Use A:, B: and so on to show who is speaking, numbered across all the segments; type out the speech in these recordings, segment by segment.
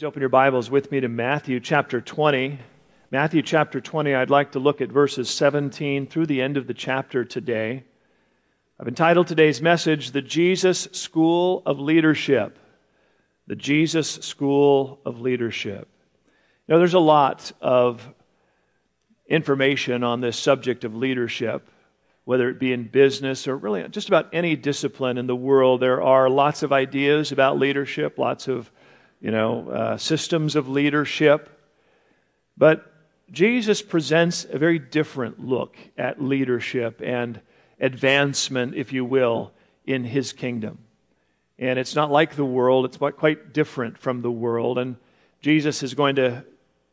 A: Please open your Bibles with me to Matthew chapter 20. Matthew chapter 20, I'd like to look at verses 17 through the end of the chapter today. I've entitled today's message, The Jesus School of Leadership. The Jesus School of Leadership. You know, there's a lot of information on this subject of leadership, whether it be in business or really just about any discipline in the world. There are lots of ideas about leadership, lots of you know, uh, systems of leadership. But Jesus presents a very different look at leadership and advancement, if you will, in his kingdom. And it's not like the world, it's quite different from the world. And Jesus is going to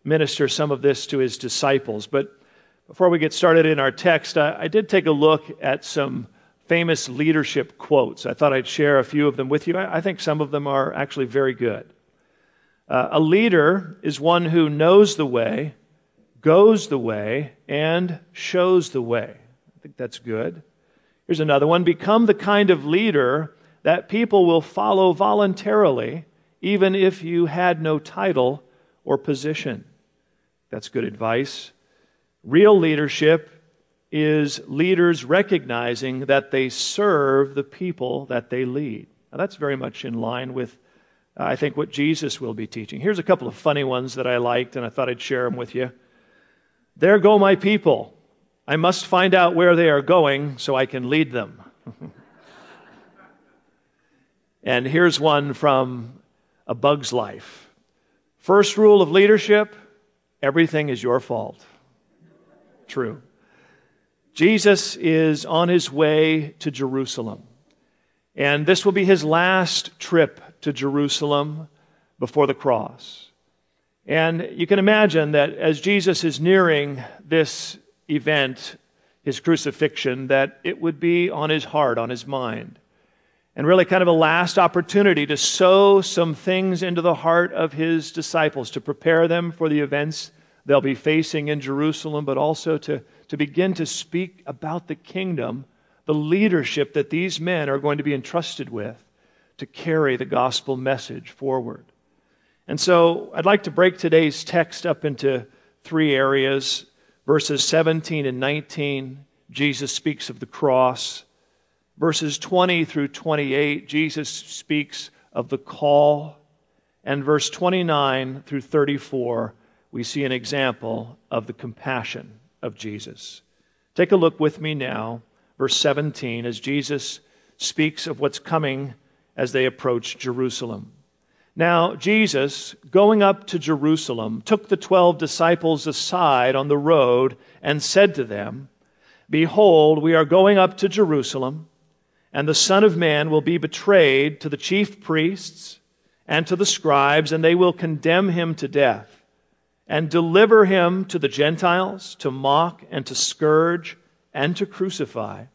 A: minister some of this to his disciples. But before we get started in our text, I, I did take a look at some famous leadership quotes. I thought I'd share a few of them with you. I, I think some of them are actually very good. Uh, a leader is one who knows the way, goes the way, and shows the way. I think that's good. Here's another one Become the kind of leader that people will follow voluntarily, even if you had no title or position. That's good advice. Real leadership is leaders recognizing that they serve the people that they lead. Now, that's very much in line with I think, what Jesus will be teaching. Here's a couple of funny ones that I liked, and I thought I'd share them with you. There go my people. I must find out where they are going so I can lead them. and here's one from A Bug's Life First rule of leadership everything is your fault. True. Jesus is on his way to Jerusalem. And this will be his last trip to Jerusalem before the cross. And you can imagine that as Jesus is nearing this event, his crucifixion, that it would be on his heart, on his mind. And really, kind of a last opportunity to sow some things into the heart of his disciples, to prepare them for the events they'll be facing in Jerusalem, but also to, to begin to speak about the kingdom, the leadership that these men are going to be entrusted with to carry the gospel message forward. And so I'd like to break today's text up into three areas. Verses 17 and 19, Jesus speaks of the cross. Verses 20 through 28, Jesus speaks of the call. And verse 29 through 34, we see an example of the compassion of Jesus. Take a look with me now, verse 17, as Jesus speaks of what's coming as they approached Jerusalem. Now, Jesus, going up to Jerusalem, took the twelve disciples aside on the road and said to them, Behold, we are going up to Jerusalem, and the Son of Man will be betrayed to the chief priests and to the scribes, and they will condemn him to death, and deliver him to the Gentiles to mock and to scourge and to crucify.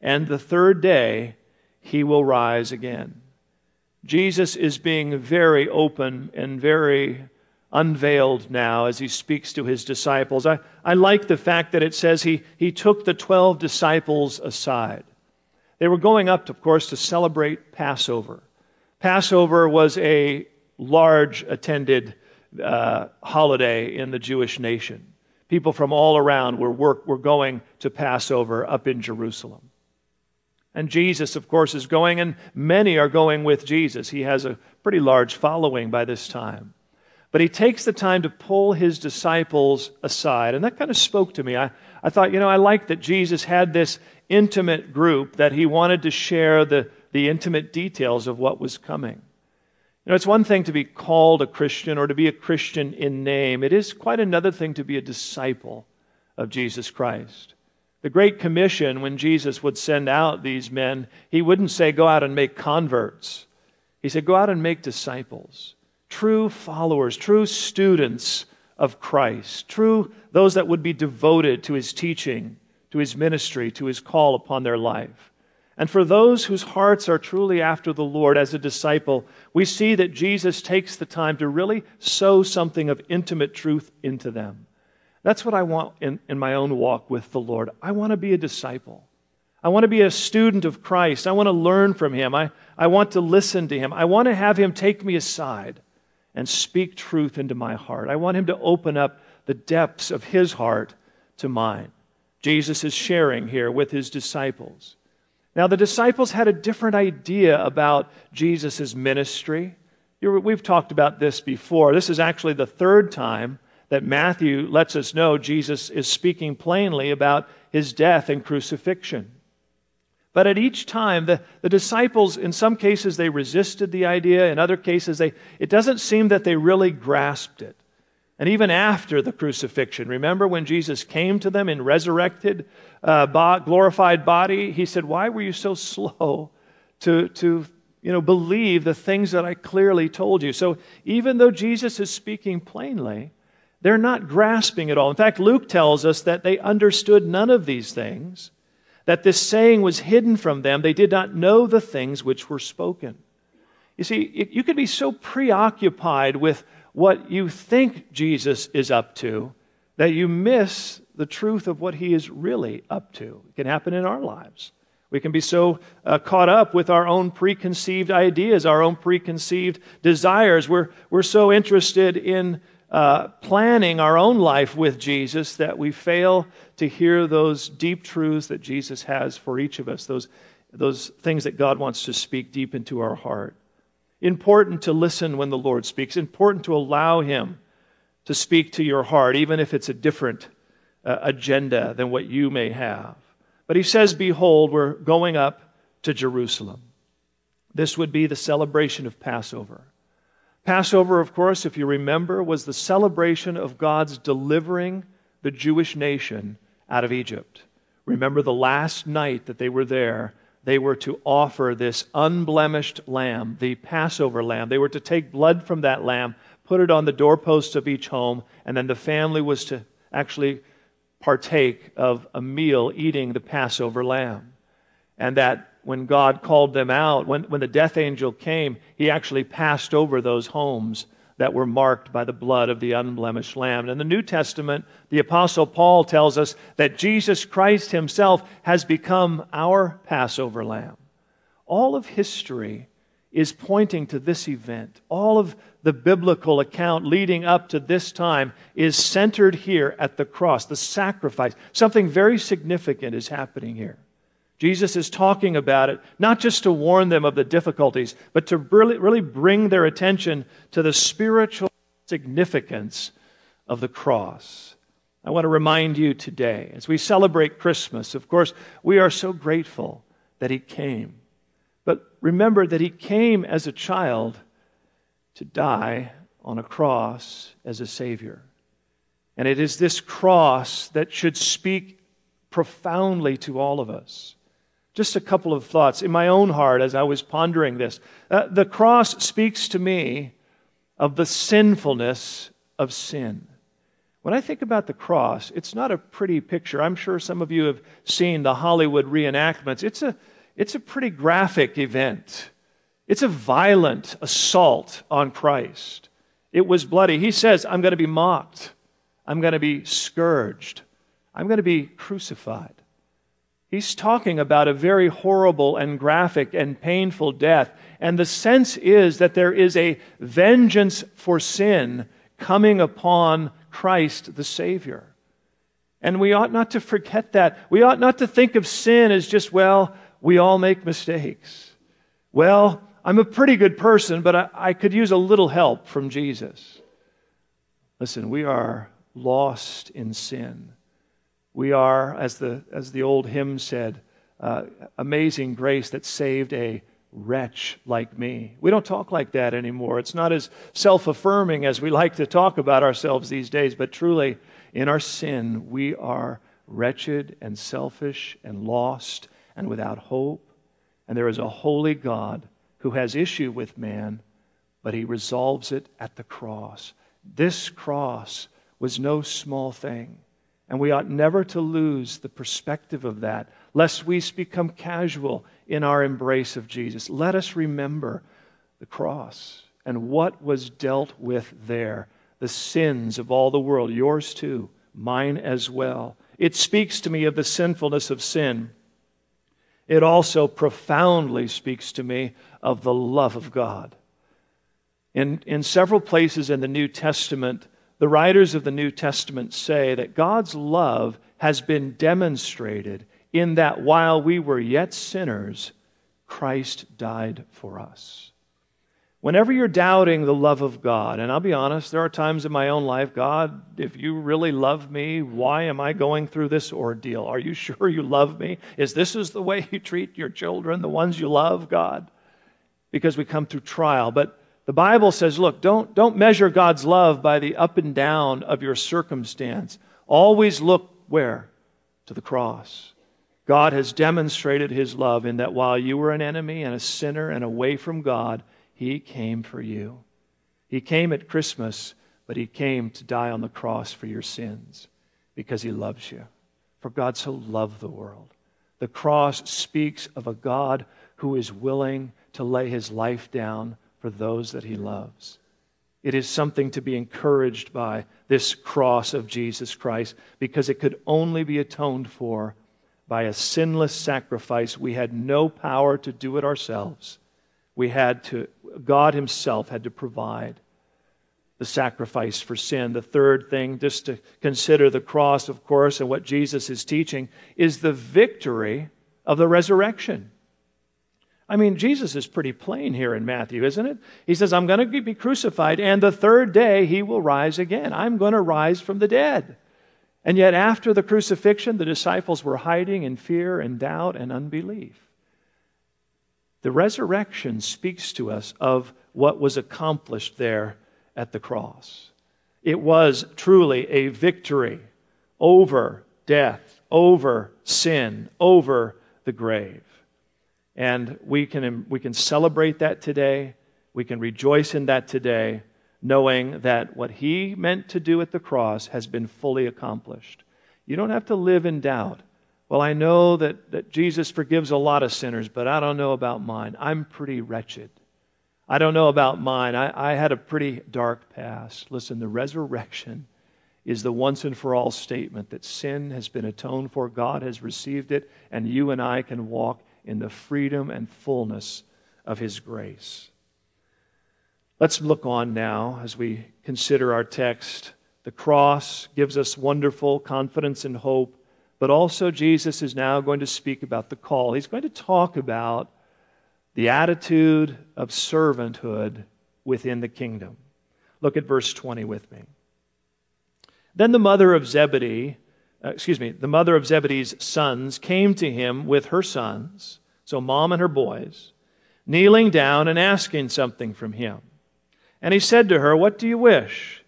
A: And the third day, he will rise again. Jesus is being very open and very unveiled now as he speaks to his disciples. I, I like the fact that it says he, he took the 12 disciples aside. They were going up, of course, to celebrate Passover. Passover was a large attended uh, holiday in the Jewish nation. People from all around were, work, were going to Passover up in Jerusalem. And Jesus, of course, is going, and many are going with Jesus. He has a pretty large following by this time. But he takes the time to pull his disciples aside. And that kind of spoke to me. I, I thought, you know, I like that Jesus had this intimate group that he wanted to share the, the intimate details of what was coming. You know, it's one thing to be called a Christian or to be a Christian in name, it is quite another thing to be a disciple of Jesus Christ. The Great Commission, when Jesus would send out these men, he wouldn't say, Go out and make converts. He said, Go out and make disciples, true followers, true students of Christ, true those that would be devoted to his teaching, to his ministry, to his call upon their life. And for those whose hearts are truly after the Lord as a disciple, we see that Jesus takes the time to really sow something of intimate truth into them. That's what I want in, in my own walk with the Lord. I want to be a disciple. I want to be a student of Christ. I want to learn from Him. I, I want to listen to Him. I want to have Him take me aside and speak truth into my heart. I want him to open up the depths of his heart to mine. Jesus is sharing here with his disciples. Now, the disciples had a different idea about Jesus' ministry. We've talked about this before. This is actually the third time that Matthew lets us know Jesus is speaking plainly about his death and crucifixion. But at each time, the, the disciples, in some cases, they resisted the idea. In other cases, they, it doesn't seem that they really grasped it. And even after the crucifixion, remember when Jesus came to them in resurrected, uh, glorified body? He said, Why were you so slow to, to you know, believe the things that I clearly told you? So even though Jesus is speaking plainly, they're not grasping it all. In fact, Luke tells us that they understood none of these things, that this saying was hidden from them. They did not know the things which were spoken. You see, you could be so preoccupied with what you think Jesus is up to that you miss the truth of what he is really up to. It can happen in our lives. We can be so uh, caught up with our own preconceived ideas, our own preconceived desires. We're, we're so interested in uh, planning our own life with Jesus that we fail to hear those deep truths that Jesus has for each of us, those, those things that God wants to speak deep into our heart. Important to listen when the Lord speaks, important to allow Him to speak to your heart, even if it's a different uh, agenda than what you may have. But He says, Behold, we're going up to Jerusalem. This would be the celebration of Passover. Passover, of course, if you remember, was the celebration of God's delivering the Jewish nation out of Egypt. Remember the last night that they were there, they were to offer this unblemished lamb, the Passover lamb. They were to take blood from that lamb, put it on the doorposts of each home, and then the family was to actually partake of a meal eating the Passover lamb. And that when God called them out, when, when the death angel came, he actually passed over those homes that were marked by the blood of the unblemished lamb. And in the New Testament, the Apostle Paul tells us that Jesus Christ himself has become our Passover lamb. All of history is pointing to this event. All of the biblical account leading up to this time is centered here at the cross, the sacrifice. Something very significant is happening here. Jesus is talking about it, not just to warn them of the difficulties, but to really, really bring their attention to the spiritual significance of the cross. I want to remind you today, as we celebrate Christmas, of course, we are so grateful that He came. But remember that He came as a child to die on a cross as a Savior. And it is this cross that should speak profoundly to all of us. Just a couple of thoughts in my own heart as I was pondering this. Uh, the cross speaks to me of the sinfulness of sin. When I think about the cross, it's not a pretty picture. I'm sure some of you have seen the Hollywood reenactments. It's a, it's a pretty graphic event. It's a violent assault on Christ. It was bloody. He says, I'm going to be mocked. I'm going to be scourged. I'm going to be crucified. He's talking about a very horrible and graphic and painful death. And the sense is that there is a vengeance for sin coming upon Christ the Savior. And we ought not to forget that. We ought not to think of sin as just, well, we all make mistakes. Well, I'm a pretty good person, but I, I could use a little help from Jesus. Listen, we are lost in sin. We are, as the, as the old hymn said, uh, amazing grace that saved a wretch like me. We don't talk like that anymore. It's not as self affirming as we like to talk about ourselves these days, but truly, in our sin, we are wretched and selfish and lost and without hope. And there is a holy God who has issue with man, but he resolves it at the cross. This cross was no small thing. And we ought never to lose the perspective of that, lest we become casual in our embrace of Jesus. Let us remember the cross and what was dealt with there the sins of all the world, yours too, mine as well. It speaks to me of the sinfulness of sin. It also profoundly speaks to me of the love of God. In, in several places in the New Testament, the writers of the New Testament say that God's love has been demonstrated in that while we were yet sinners, Christ died for us. Whenever you're doubting the love of God, and I'll be honest, there are times in my own life, God, if you really love me, why am I going through this ordeal? Are you sure you love me? Is this is the way you treat your children, the ones you love, God? Because we come through trial. But the Bible says, look, don't, don't measure God's love by the up and down of your circumstance. Always look where? To the cross. God has demonstrated his love in that while you were an enemy and a sinner and away from God, he came for you. He came at Christmas, but he came to die on the cross for your sins because he loves you. For God so loved the world. The cross speaks of a God who is willing to lay his life down for those that he loves. It is something to be encouraged by this cross of Jesus Christ because it could only be atoned for by a sinless sacrifice. We had no power to do it ourselves. We had to, God Himself had to provide the sacrifice for sin. The third thing, just to consider the cross, of course, and what Jesus is teaching, is the victory of the resurrection. I mean, Jesus is pretty plain here in Matthew, isn't it? He says, I'm going to be crucified, and the third day he will rise again. I'm going to rise from the dead. And yet, after the crucifixion, the disciples were hiding in fear and doubt and unbelief. The resurrection speaks to us of what was accomplished there at the cross. It was truly a victory over death, over sin, over the grave. And we can, we can celebrate that today. We can rejoice in that today, knowing that what he meant to do at the cross has been fully accomplished. You don't have to live in doubt. Well, I know that, that Jesus forgives a lot of sinners, but I don't know about mine. I'm pretty wretched. I don't know about mine. I, I had a pretty dark past. Listen, the resurrection is the once and for all statement that sin has been atoned for, God has received it, and you and I can walk in the freedom and fullness of His grace. Let's look on now as we consider our text. The cross gives us wonderful confidence and hope, but also Jesus is now going to speak about the call. He's going to talk about the attitude of servanthood within the kingdom. Look at verse 20 with me. Then the mother of Zebedee uh, excuse me, the mother of Zebedee's sons came to him with her sons, so mom and her boys, kneeling down and asking something from him. And he said to her, What do you wish?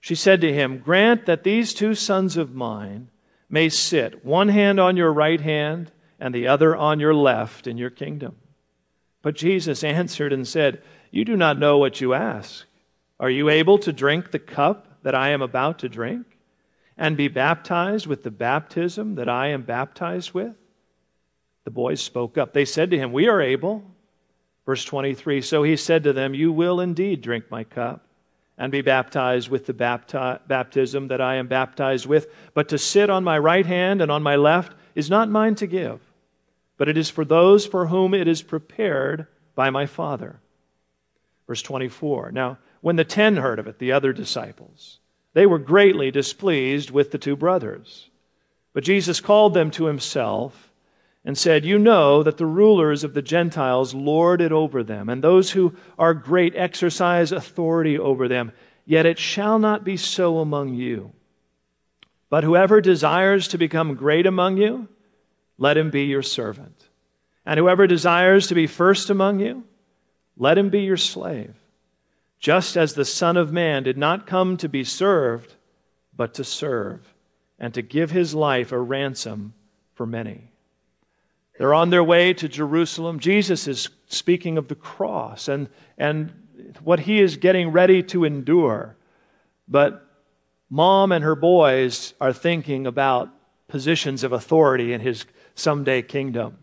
A: She said to him, Grant that these two sons of mine may sit, one hand on your right hand and the other on your left in your kingdom. But Jesus answered and said, You do not know what you ask. Are you able to drink the cup that I am about to drink? And be baptized with the baptism that I am baptized with? The boys spoke up. They said to him, We are able. Verse 23 So he said to them, You will indeed drink my cup and be baptized with the bapti- baptism that I am baptized with. But to sit on my right hand and on my left is not mine to give, but it is for those for whom it is prepared by my Father. Verse 24 Now, when the ten heard of it, the other disciples, they were greatly displeased with the two brothers. But Jesus called them to himself and said, You know that the rulers of the Gentiles lord it over them, and those who are great exercise authority over them. Yet it shall not be so among you. But whoever desires to become great among you, let him be your servant. And whoever desires to be first among you, let him be your slave just as the Son of Man did not come to be served, but to serve, and to give his life a ransom for many. They're on their way to Jerusalem. Jesus is speaking of the cross and, and what he is getting ready to endure. But mom and her boys are thinking about positions of authority in his someday kingdom.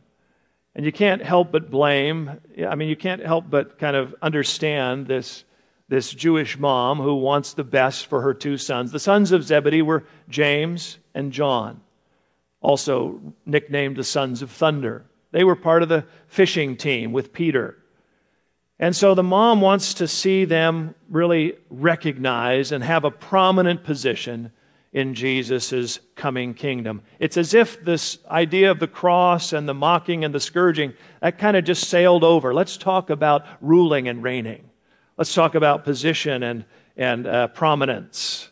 A: And you can't help but blame, I mean, you can't help but kind of understand this this Jewish mom who wants the best for her two sons. The sons of Zebedee were James and John, also nicknamed the sons of thunder. They were part of the fishing team with Peter. And so the mom wants to see them really recognize and have a prominent position in Jesus' coming kingdom. It's as if this idea of the cross and the mocking and the scourging, that kind of just sailed over. Let's talk about ruling and reigning. Let's talk about position and, and uh, prominence.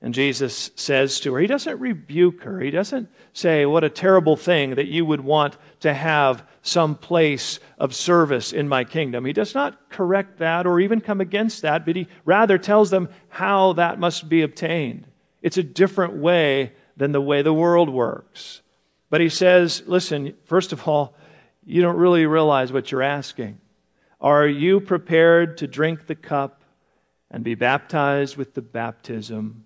A: And Jesus says to her, He doesn't rebuke her. He doesn't say, What a terrible thing that you would want to have some place of service in my kingdom. He does not correct that or even come against that, but he rather tells them how that must be obtained. It's a different way than the way the world works. But he says, listen, first of all, you don't really realize what you're asking. Are you prepared to drink the cup and be baptized with the baptism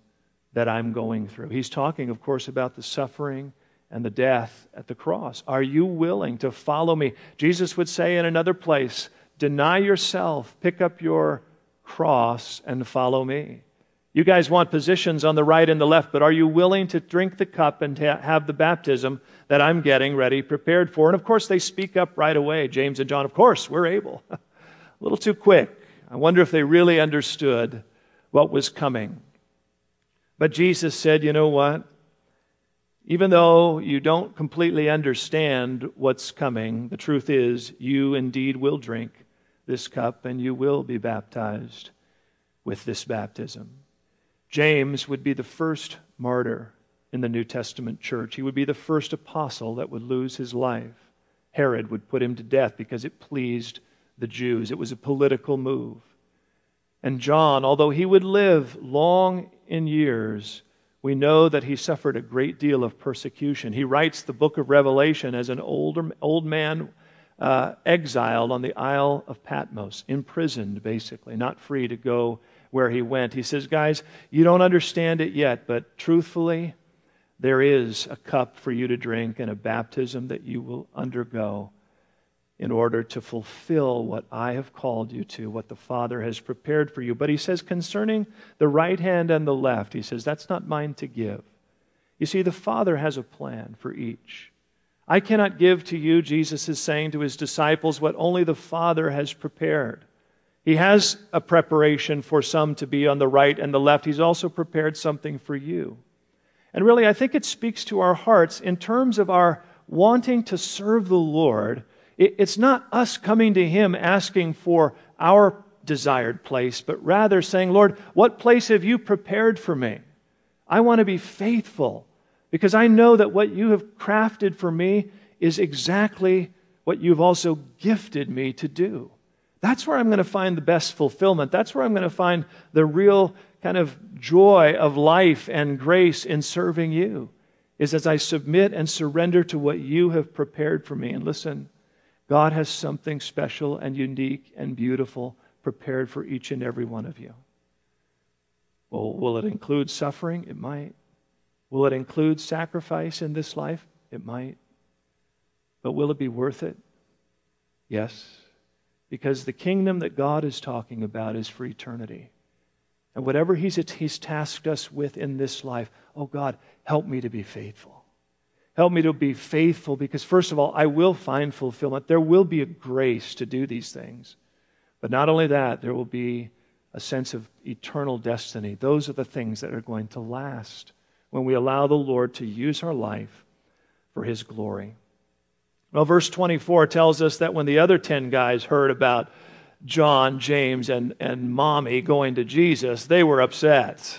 A: that I'm going through? He's talking, of course, about the suffering and the death at the cross. Are you willing to follow me? Jesus would say in another place, Deny yourself, pick up your cross, and follow me. You guys want positions on the right and the left, but are you willing to drink the cup and to have the baptism that I'm getting ready, prepared for? And of course, they speak up right away. James and John, of course, we're able. A little too quick. I wonder if they really understood what was coming. But Jesus said, you know what? Even though you don't completely understand what's coming, the truth is you indeed will drink this cup and you will be baptized with this baptism. James would be the first martyr in the New Testament church. He would be the first apostle that would lose his life. Herod would put him to death because it pleased the Jews. It was a political move. And John, although he would live long in years, we know that he suffered a great deal of persecution. He writes the book of Revelation as an older, old man uh, exiled on the Isle of Patmos, imprisoned basically, not free to go where he went. He says, Guys, you don't understand it yet, but truthfully, there is a cup for you to drink and a baptism that you will undergo in order to fulfill what I have called you to, what the Father has prepared for you. But he says, concerning the right hand and the left, he says, that's not mine to give. You see, the Father has a plan for each. I cannot give to you, Jesus is saying to his disciples, what only the Father has prepared. He has a preparation for some to be on the right and the left. He's also prepared something for you. And really, I think it speaks to our hearts in terms of our wanting to serve the Lord. It's not us coming to Him asking for our desired place, but rather saying, Lord, what place have you prepared for me? I want to be faithful because I know that what you have crafted for me is exactly what you've also gifted me to do. That's where I'm going to find the best fulfillment. That's where I'm going to find the real kind of joy of life and grace in serving you, is as I submit and surrender to what you have prepared for me. And listen, God has something special and unique and beautiful prepared for each and every one of you. Well, will it include suffering? It might. Will it include sacrifice in this life? It might. But will it be worth it? Yes because the kingdom that God is talking about is for eternity. And whatever he's, he's tasked us with in this life, oh God, help me to be faithful. Help me to be faithful because, first of all, I will find fulfillment. There will be a grace to do these things. But not only that, there will be a sense of eternal destiny. Those are the things that are going to last when we allow the Lord to use our life for his glory. Well, verse 24 tells us that when the other 10 guys heard about John, James, and, and mommy going to Jesus, they were upset.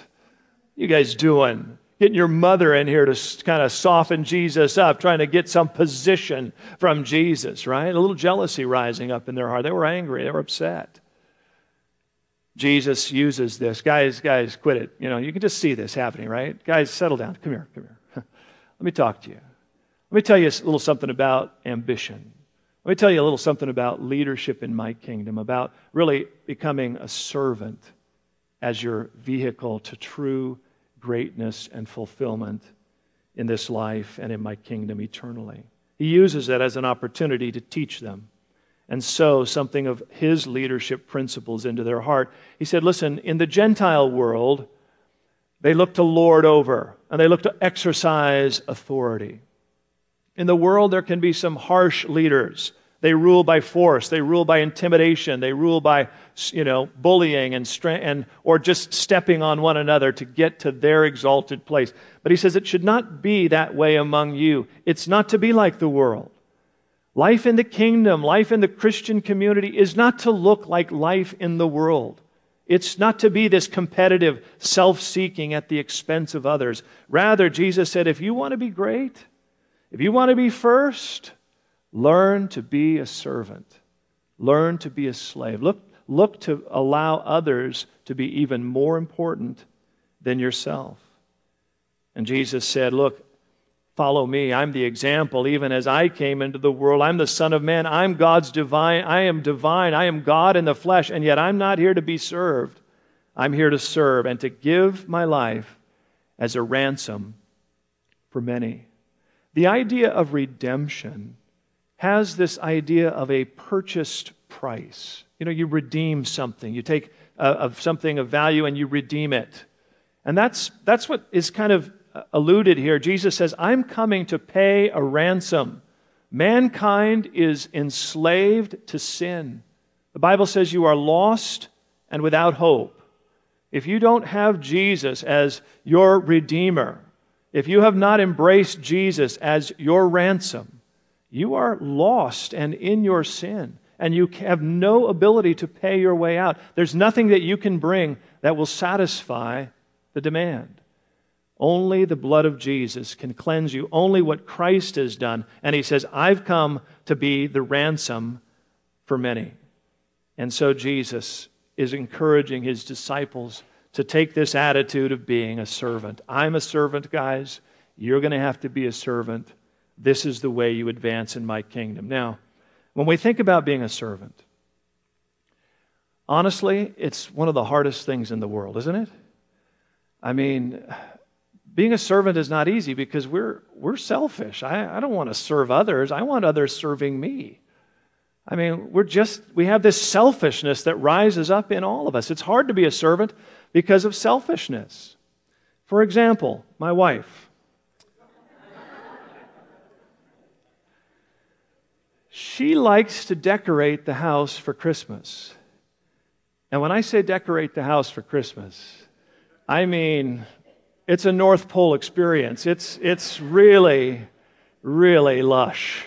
A: You guys doing? Getting your mother in here to kind of soften Jesus up, trying to get some position from Jesus, right? A little jealousy rising up in their heart. They were angry, they were upset. Jesus uses this. Guys, guys, quit it. You know, you can just see this happening, right? Guys, settle down. Come here, come here. Let me talk to you. Let me tell you a little something about ambition. Let me tell you a little something about leadership in my kingdom, about really becoming a servant as your vehicle to true greatness and fulfillment in this life and in my kingdom eternally. He uses it as an opportunity to teach them and sow something of his leadership principles into their heart. He said, Listen, in the Gentile world, they look to lord over and they look to exercise authority. In the world, there can be some harsh leaders They rule by force. They rule by intimidation. They rule by, you know, bullying and, and or just stepping on one another to get to their exalted place. But he says it should not be that way among you. It's not to be like the world. Life in the kingdom, life in the Christian community is not to look like life in the world. It's not to be this competitive self seeking at the expense of others. Rather, Jesus said, if you want to be great, if you want to be first, learn to be a servant, learn to be a slave. Look, look to allow others to be even more important than yourself. And Jesus said, Look, Follow me. I'm the example, even as I came into the world. I'm the Son of Man. I'm God's divine. I am divine. I am God in the flesh, and yet I'm not here to be served. I'm here to serve and to give my life as a ransom for many. The idea of redemption has this idea of a purchased price. You know, you redeem something, you take uh, of something of value and you redeem it. And that's, that's what is kind of alluded here, Jesus says, I'm coming to pay a ransom. Mankind is enslaved to sin. The Bible says you are lost and without hope. If you don't have Jesus as your Redeemer, if you have not embraced Jesus as your ransom, you are lost and in your sin, and you have no ability to pay your way out. There's nothing that you can bring that will satisfy the demand. Only the blood of Jesus can cleanse you. Only what Christ has done. And he says, I've come to be the ransom for many. And so Jesus is encouraging his disciples to take this attitude of being a servant. I'm a servant, guys. You're going to have to be a servant. This is the way you advance in my kingdom. Now, when we think about being a servant, honestly, it's one of the hardest things in the world, isn't it? I mean, being a servant is not easy because we're, we're selfish. I, I don't want to serve others, I want others serving me. I mean, we're just, we have this selfishness that rises up in all of us. It's hard to be a servant because of selfishness. For example, my wife. She likes to decorate the house for Christmas. And when I say decorate the house for Christmas, I mean it's a North Pole experience. It's, it's really, really lush.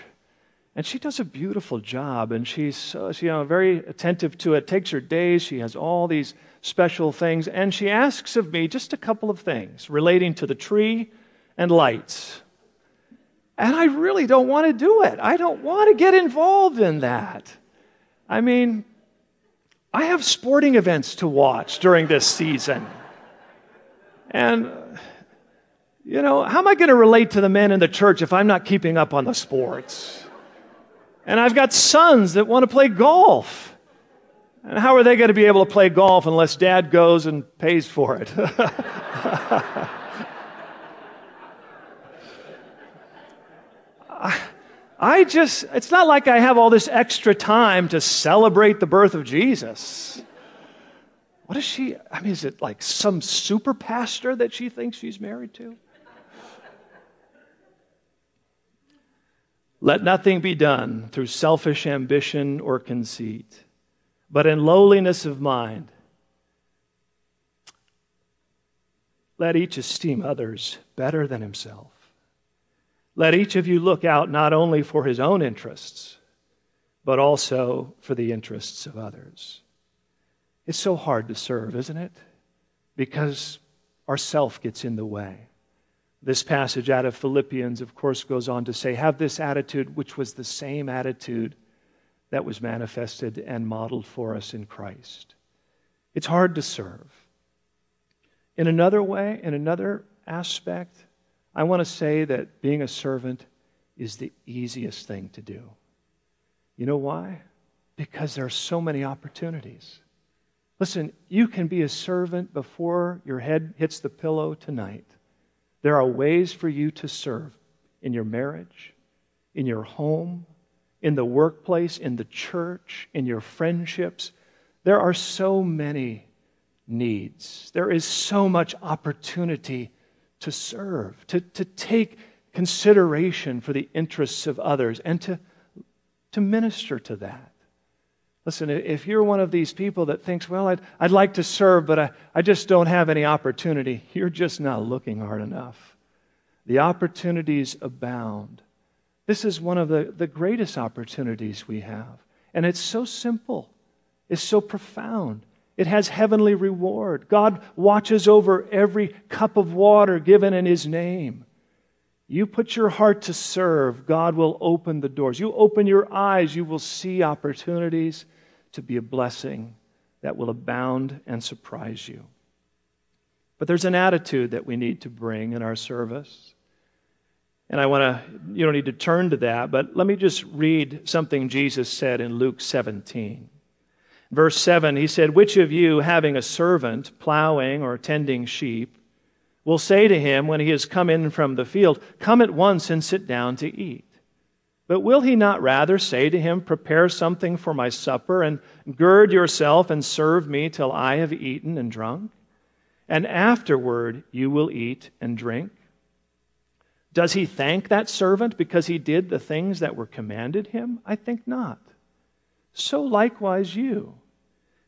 A: And she does a beautiful job, and she's uh, you know, very attentive to it. Takes her days. She has all these special things, and she asks of me just a couple of things relating to the tree and lights. And I really don't want to do it. I don't want to get involved in that. I mean, I have sporting events to watch during this season. And, you know, how am I going to relate to the men in the church if I'm not keeping up on the sports? And I've got sons that want to play golf. And how are they going to be able to play golf unless dad goes and pays for it? I just, it's not like I have all this extra time to celebrate the birth of Jesus. What is she? I mean, is it like some super pastor that she thinks she's married to? Let nothing be done through selfish ambition or conceit, but in lowliness of mind. Let each esteem others better than himself. Let each of you look out not only for his own interests, but also for the interests of others. It's so hard to serve, isn't it? Because our self gets in the way. This passage out of Philippians, of course, goes on to say, Have this attitude, which was the same attitude that was manifested and modeled for us in Christ. It's hard to serve. In another way, in another aspect, I want to say that being a servant is the easiest thing to do. You know why? Because there are so many opportunities. Listen, you can be a servant before your head hits the pillow tonight. There are ways for you to serve in your marriage, in your home, in the workplace, in the church, in your friendships. There are so many needs. There is so much opportunity to serve, to, to take consideration for the interests of others, and to to minister to that. Listen, if you're one of these people that thinks, well, I'd, I'd like to serve, but I, I just don't have any opportunity, you're just not looking hard enough. The opportunities abound. This is one of the, the greatest opportunities we have. And it's so simple, it's so profound. It has heavenly reward. God watches over every cup of water given in His name. You put your heart to serve, God will open the doors. You open your eyes, you will see opportunities to be a blessing that will abound and surprise you. But there's an attitude that we need to bring in our service. And I want to, you don't need to turn to that, but let me just read something Jesus said in Luke 17. Verse 7, he said, Which of you, having a servant plowing or tending sheep, will say to him when he has come in from the field, Come at once and sit down to eat. But will he not rather say to him, Prepare something for my supper, and gird yourself and serve me till I have eaten and drunk? And afterward you will eat and drink? Does he thank that servant because he did the things that were commanded him? I think not. So likewise you.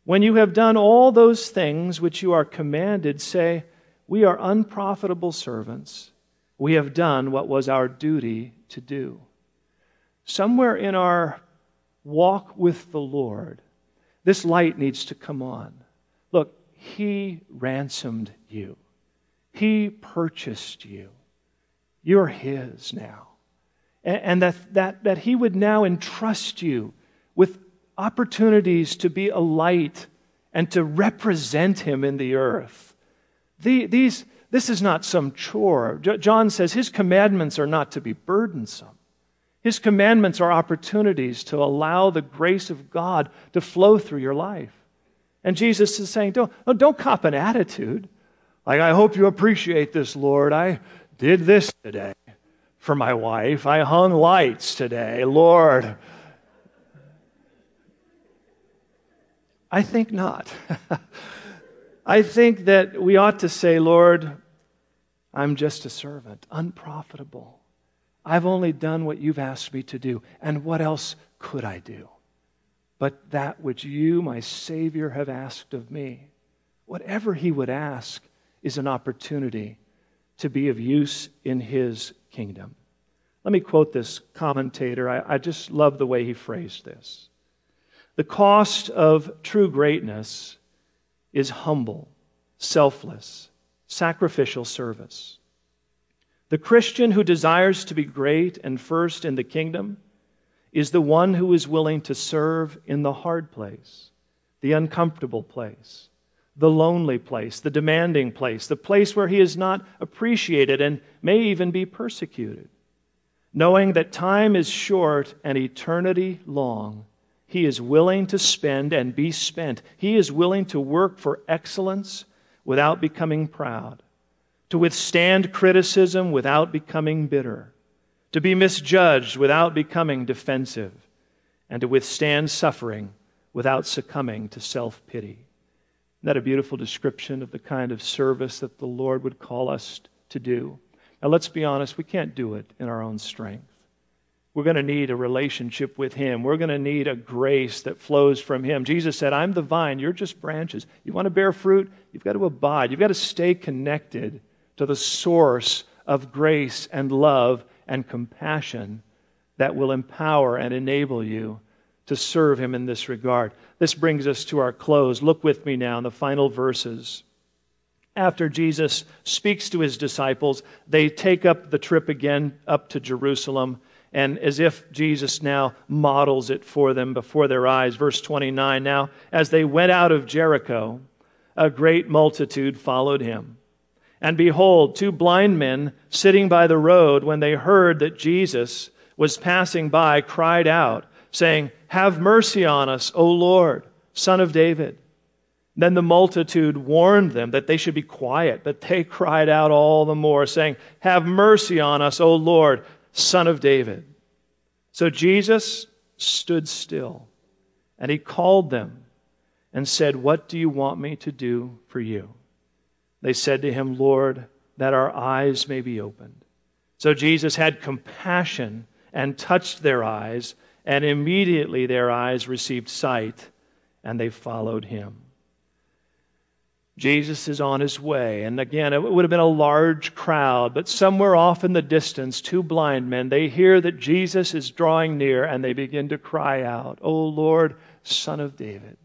A: When you have done all those things which you are commanded, say, we are unprofitable servants. We have done what was our duty to do. Somewhere in our walk with the Lord, this light needs to come on. Look, He ransomed you, He purchased you. You're His now. And that, that, that He would now entrust you opportunities to be a light and to represent Him in the earth. The, these, this is not some chore. John says his commandments are not to be burdensome. His commandments are opportunities to allow the grace of God to flow through your life. And Jesus is saying, don't, don't cop an attitude. Like, I hope you appreciate this, Lord. I did this today for my wife. I hung lights today. Lord. I think not. I think that we ought to say, Lord, I'm just a servant, unprofitable. I've only done what you've asked me to do. And what else could I do? But that which you, my Savior, have asked of me. Whatever he would ask is an opportunity to be of use in his kingdom. Let me quote this commentator. I, I just love the way he phrased this. The cost of true greatness is humble, selfless, sacrificial service. The Christian who desires to be great and first in the kingdom is the one who is willing to serve in the hard place, the uncomfortable place, the lonely place, the demanding place, the place where he is not appreciated and may even be persecuted. Knowing that time is short and eternity long, he is willing to spend and be spent. He is willing to work for excellence without becoming proud, to withstand criticism without becoming bitter, to be misjudged without becoming defensive, and to withstand suffering without succumbing to self pity. Isn't that a beautiful description of the kind of service that the Lord would call us to do? Now, let's be honest, we can't do it in our own strength. We're going to need a relationship with Him. We're going to need a grace that flows from Him. Jesus said, I'm the vine, you're just branches. You want to bear fruit? You've got to abide. You've got to stay connected to the source of grace and love and compassion that will empower and enable you to serve Him in this regard. This brings us to our close. Look with me now in the final verses. After Jesus speaks to His disciples, they take up the trip again up to Jerusalem and as if Jesus now models it for them before their eyes. Verse 29 Now, as they went out of Jericho, a great multitude followed him. And behold, two blind men sitting by the road, when they heard that Jesus was passing by, cried out, saying, Have mercy on us, O Lord, Son of David. Then the multitude warned them that they should be quiet, but they cried out all the more, saying, Have mercy on us, O Lord, son of David. So Jesus stood still and he called them and said, What do you want me to do for you? They said to him, Lord, that our eyes may be opened. So Jesus had compassion and touched their eyes, and immediately their eyes received sight, and they followed him. Jesus is on his way. And again, it would have been a large crowd, but somewhere off in the distance, two blind men, they hear that Jesus is drawing near and they begin to cry out, O Lord, Son of David,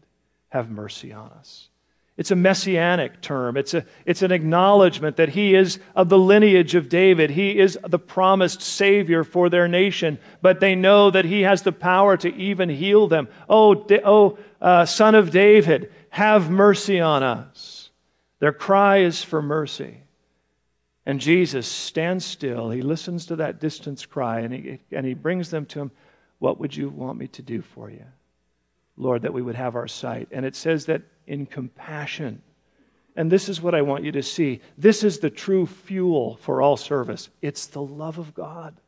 A: have mercy on us. It's a messianic term. It's, a, it's an acknowledgement that he is of the lineage of David. He is the promised Savior for their nation, but they know that he has the power to even heal them. Oh, oh uh, Son of David, have mercy on us. Their cry is for mercy. And Jesus stands still. He listens to that distance cry and he, and he brings them to him. What would you want me to do for you? Lord, that we would have our sight. And it says that in compassion. And this is what I want you to see. This is the true fuel for all service it's the love of God,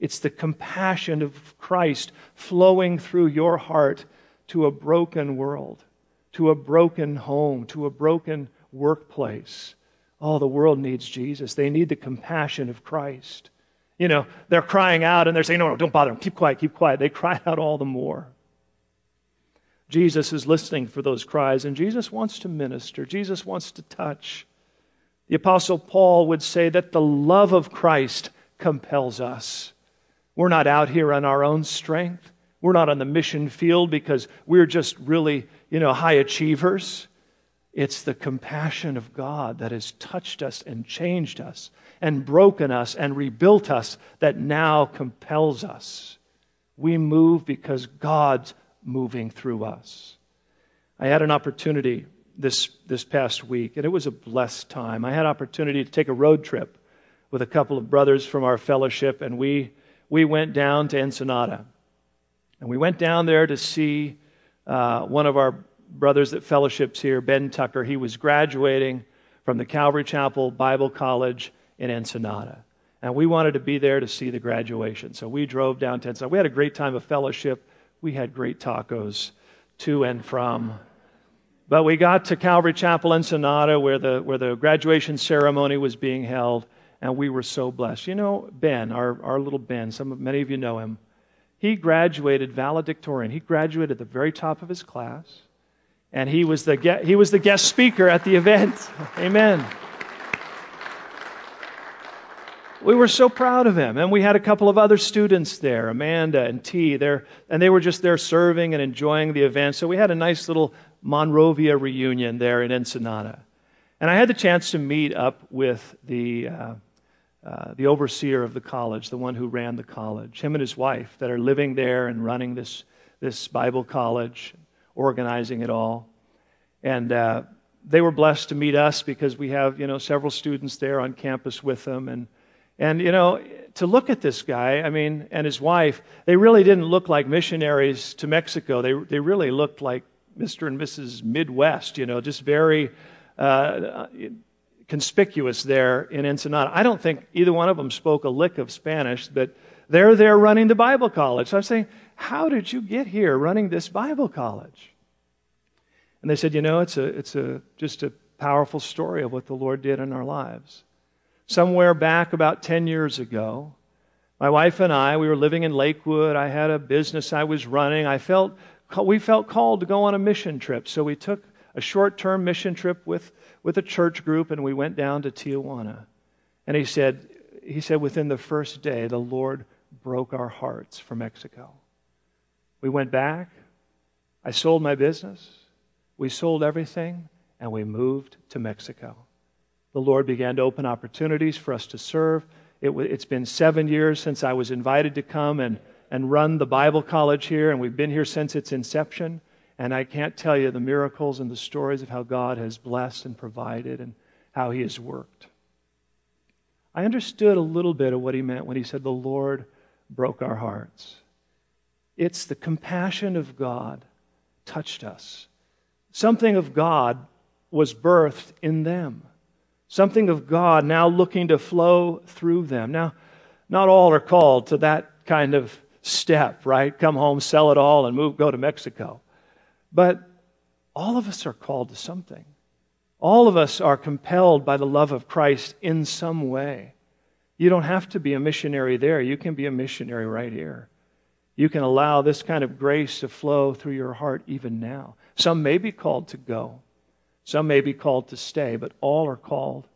A: it's the compassion of Christ flowing through your heart to a broken world, to a broken home, to a broken workplace. Oh, the world needs Jesus. They need the compassion of Christ. You know, they're crying out and they're saying, No, no, don't bother them. Keep quiet, keep quiet. They cry out all the more. Jesus is listening for those cries, and Jesus wants to minister. Jesus wants to touch. The Apostle Paul would say that the love of Christ compels us. We're not out here on our own strength. We're not on the mission field because we're just really, you know, high achievers. It's the compassion of God that has touched us and changed us and broken us and rebuilt us that now compels us. We move because God's moving through us. I had an opportunity this, this past week, and it was a blessed time. I had opportunity to take a road trip with a couple of brothers from our fellowship, and we, we went down to Ensenada. And we went down there to see uh, one of our brothers that fellowships here, Ben Tucker. He was graduating from the Calvary Chapel Bible College in Ensenada. And we wanted to be there to see the graduation. So we drove down to Ensenada. We had a great time of fellowship we had great tacos to and from. But we got to Calvary Chapel Ensenada where the, where the graduation ceremony was being held, and we were so blessed. You know, Ben, our, our little Ben, some, many of you know him, he graduated valedictorian. He graduated at the very top of his class, and he was the, he was the guest speaker at the event. Amen we were so proud of him. And we had a couple of other students there, Amanda and T, there, and they were just there serving and enjoying the event. So we had a nice little Monrovia reunion there in Ensenada. And I had the chance to meet up with the, uh, uh, the overseer of the college, the one who ran the college, him and his wife that are living there and running this, this Bible college, organizing it all. And uh, they were blessed to meet us because we have, you know, several students there on campus with them. And and, you know, to look at this guy, I mean, and his wife, they really didn't look like missionaries to Mexico. They, they really looked like Mr. and Mrs. Midwest, you know, just very uh, conspicuous there in Ensenada. I don't think either one of them spoke a lick of Spanish, but they're there running the Bible college. So I'm saying, how did you get here running this Bible college? And they said, you know, it's, a, it's a, just a powerful story of what the Lord did in our lives somewhere back about 10 years ago. My wife and I, we were living in Lakewood. I had a business I was running. I felt, we felt called to go on a mission trip. So we took a short term mission trip with, with a church group and we went down to Tijuana. And he said, he said, within the first day, the Lord broke our hearts for Mexico. We went back. I sold my business. We sold everything and we moved to Mexico the Lord began to open opportunities for us to serve. It, has been seven years since I was invited to come and, and run the Bible college here, and we've been here since its inception. And I can't tell you the miracles and the stories of how God has blessed and provided and how He has worked. I understood a little bit of what He meant when He said, The Lord broke our hearts. It's the compassion of God touched us. Something of God was birthed in them something of God now looking to flow through them. Now, not all are called to that kind of step, right? Come home, sell it all, and move, go to Mexico. But all of us are called to something. All of us are compelled by the love of Christ in some way. You don't have to be a missionary there, you can be a missionary right here. You can allow this kind of grace to flow through your heart even now. Some may be called to go, some may be called to stay, but all are called.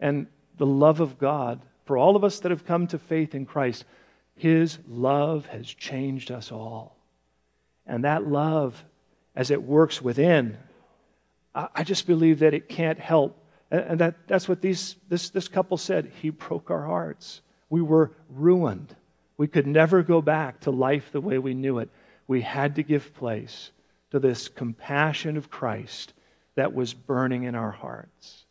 A: And the love of God, for all of us that have come to faith in Christ, His love has changed us all. And that love, as it works within, I just believe that it can't help. And that, that's what these, this, this couple said. He broke our hearts. We were ruined. We could never go back to life the way we knew it. We had to give place to this compassion of Christ that was burning in our hearts.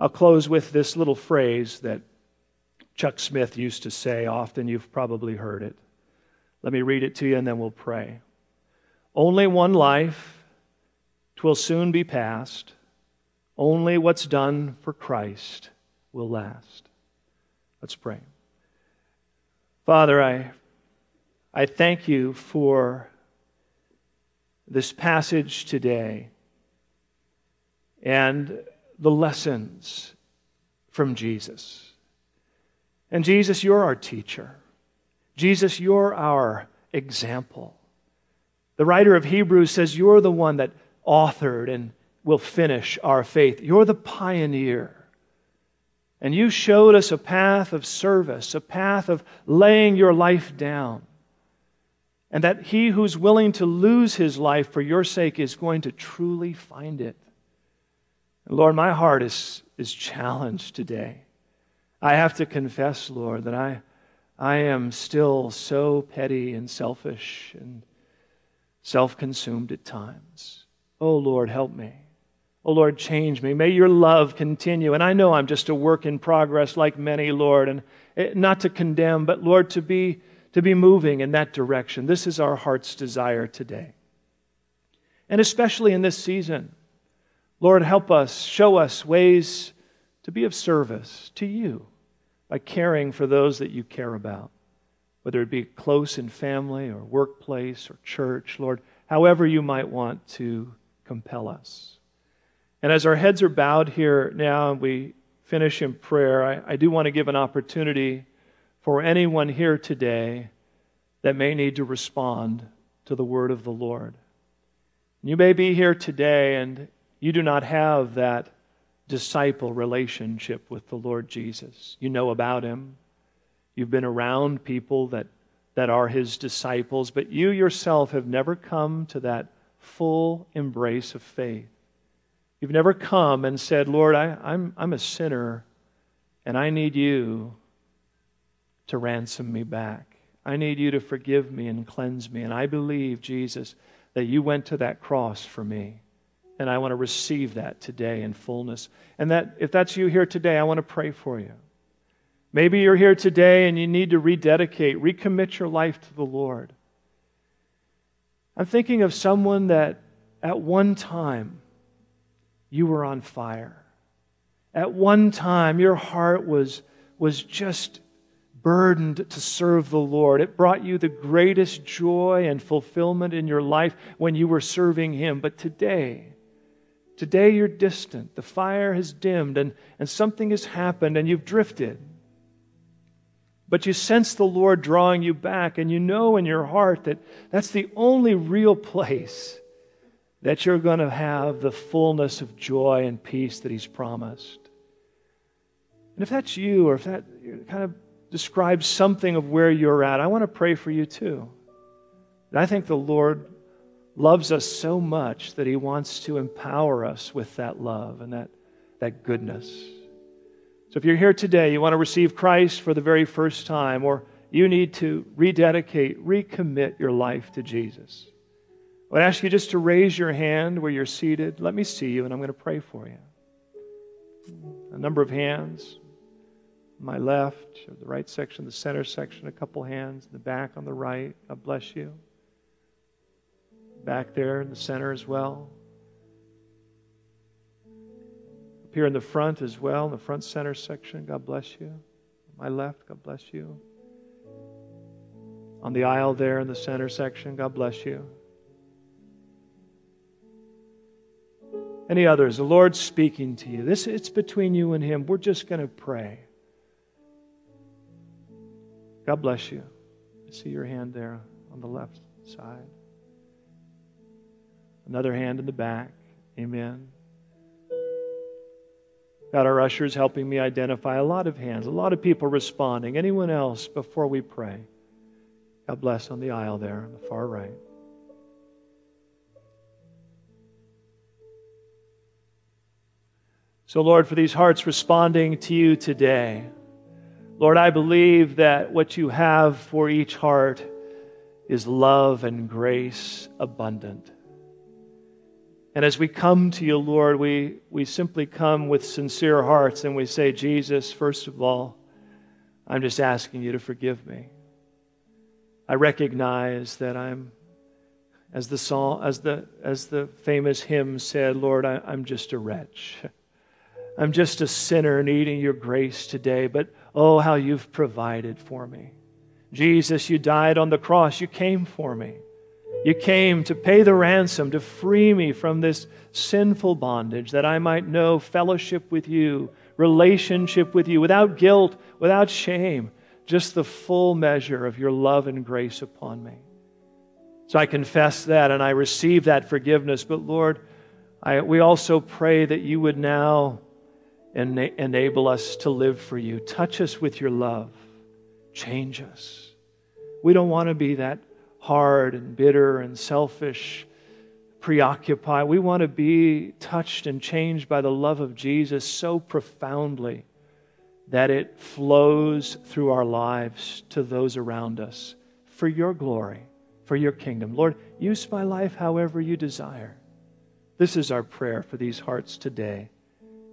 A: I'll close with this little phrase that Chuck Smith used to say often. You've probably heard it. Let me read it to you and then we'll pray. Only one life, twill soon be past. Only what's done for Christ will last. Let's pray. Father, I, I thank you for this passage today and the lessons from Jesus. And Jesus, you're our teacher. Jesus, you're our example. The writer of Hebrews says, You're the one that authored and will finish our faith. You're the pioneer. And you showed us a path of service, a path of laying your life down. And that he who's willing to lose his life for your sake is going to truly find it. And Lord, my heart is, is challenged today. I have to confess, Lord, that I, I am still so petty and selfish and self consumed at times. Oh, Lord, help me. Oh, Lord, change me. May your love continue. And I know I'm just a work in progress like many, Lord, and eh, not to condemn, but, Lord, to be, to be moving in that direction. This is our heart's desire today. And especially in this season, Lord, help us, show us ways to be of service to you by caring for those that you care about, whether it be close in family or workplace or church, Lord, however you might want to compel us. And as our heads are bowed here now and we finish in prayer, I, I do want to give an opportunity for anyone here today that may need to respond to the word of the Lord. You may be here today and you do not have that disciple relationship with the Lord Jesus. You know about him. You've been around people that, that are his disciples, but you yourself have never come to that full embrace of faith. You've never come and said, Lord, I, I'm, I'm a sinner and I need you to ransom me back. I need you to forgive me and cleanse me. And I believe, Jesus, that you went to that cross for me. And I want to receive that today in fullness. And that if that's you here today, I want to pray for you. Maybe you're here today and you need to rededicate, recommit your life to the Lord. I'm thinking of someone that at one time you were on fire. At one time, your heart was, was just burdened to serve the Lord. It brought you the greatest joy and fulfillment in your life when you were serving Him. But today, today you're distant. The fire has dimmed and, and something has happened and you've drifted. But you sense the Lord drawing you back, and you know in your heart that that's the only real place that you're going to have the fullness of joy and peace that He's promised. And if that's you, or if that kind of describes something of where you're at, I want to pray for you too. And I think the Lord loves us so much that He wants to empower us with that love and that, that goodness. So if you're here today, you want to receive Christ for the very first time, or you need to rededicate, recommit your life to Jesus. I would ask you just to raise your hand where you're seated. Let me see you, and I'm going to pray for you. A number of hands. My left, the right section, the center section, a couple hands. The back on the right. God bless you. Back there in the center as well. Up here in the front as well, in the front center section. God bless you. My left, God bless you. On the aisle there in the center section, God bless you. Any others? The Lord's speaking to you. This it's between you and Him. We're just going to pray. God bless you. I see your hand there on the left side. Another hand in the back. Amen. Got our ushers helping me identify a lot of hands, a lot of people responding. Anyone else before we pray? God bless on the aisle there on the far right. So, Lord, for these hearts responding to you today, Lord, I believe that what you have for each heart is love and grace abundant. And as we come to you, Lord, we, we simply come with sincere hearts and we say, Jesus, first of all, I'm just asking you to forgive me. I recognize that I'm, as the, song, as the, as the famous hymn said, Lord, I, I'm just a wretch. I'm just a sinner needing your grace today, but oh, how you've provided for me. Jesus, you died on the cross. You came for me. You came to pay the ransom, to free me from this sinful bondage, that I might know fellowship with you, relationship with you, without guilt, without shame, just the full measure of your love and grace upon me. So I confess that and I receive that forgiveness. But Lord, I, we also pray that you would now ena- enable us to live for you. Touch us with your love. Change us. We don't want to be that hard and bitter and selfish, preoccupied. We want to be touched and changed by the love of Jesus so profoundly that it flows through our lives to those around us for your glory, for your kingdom. Lord, use my life however you desire. This is our prayer for these hearts today.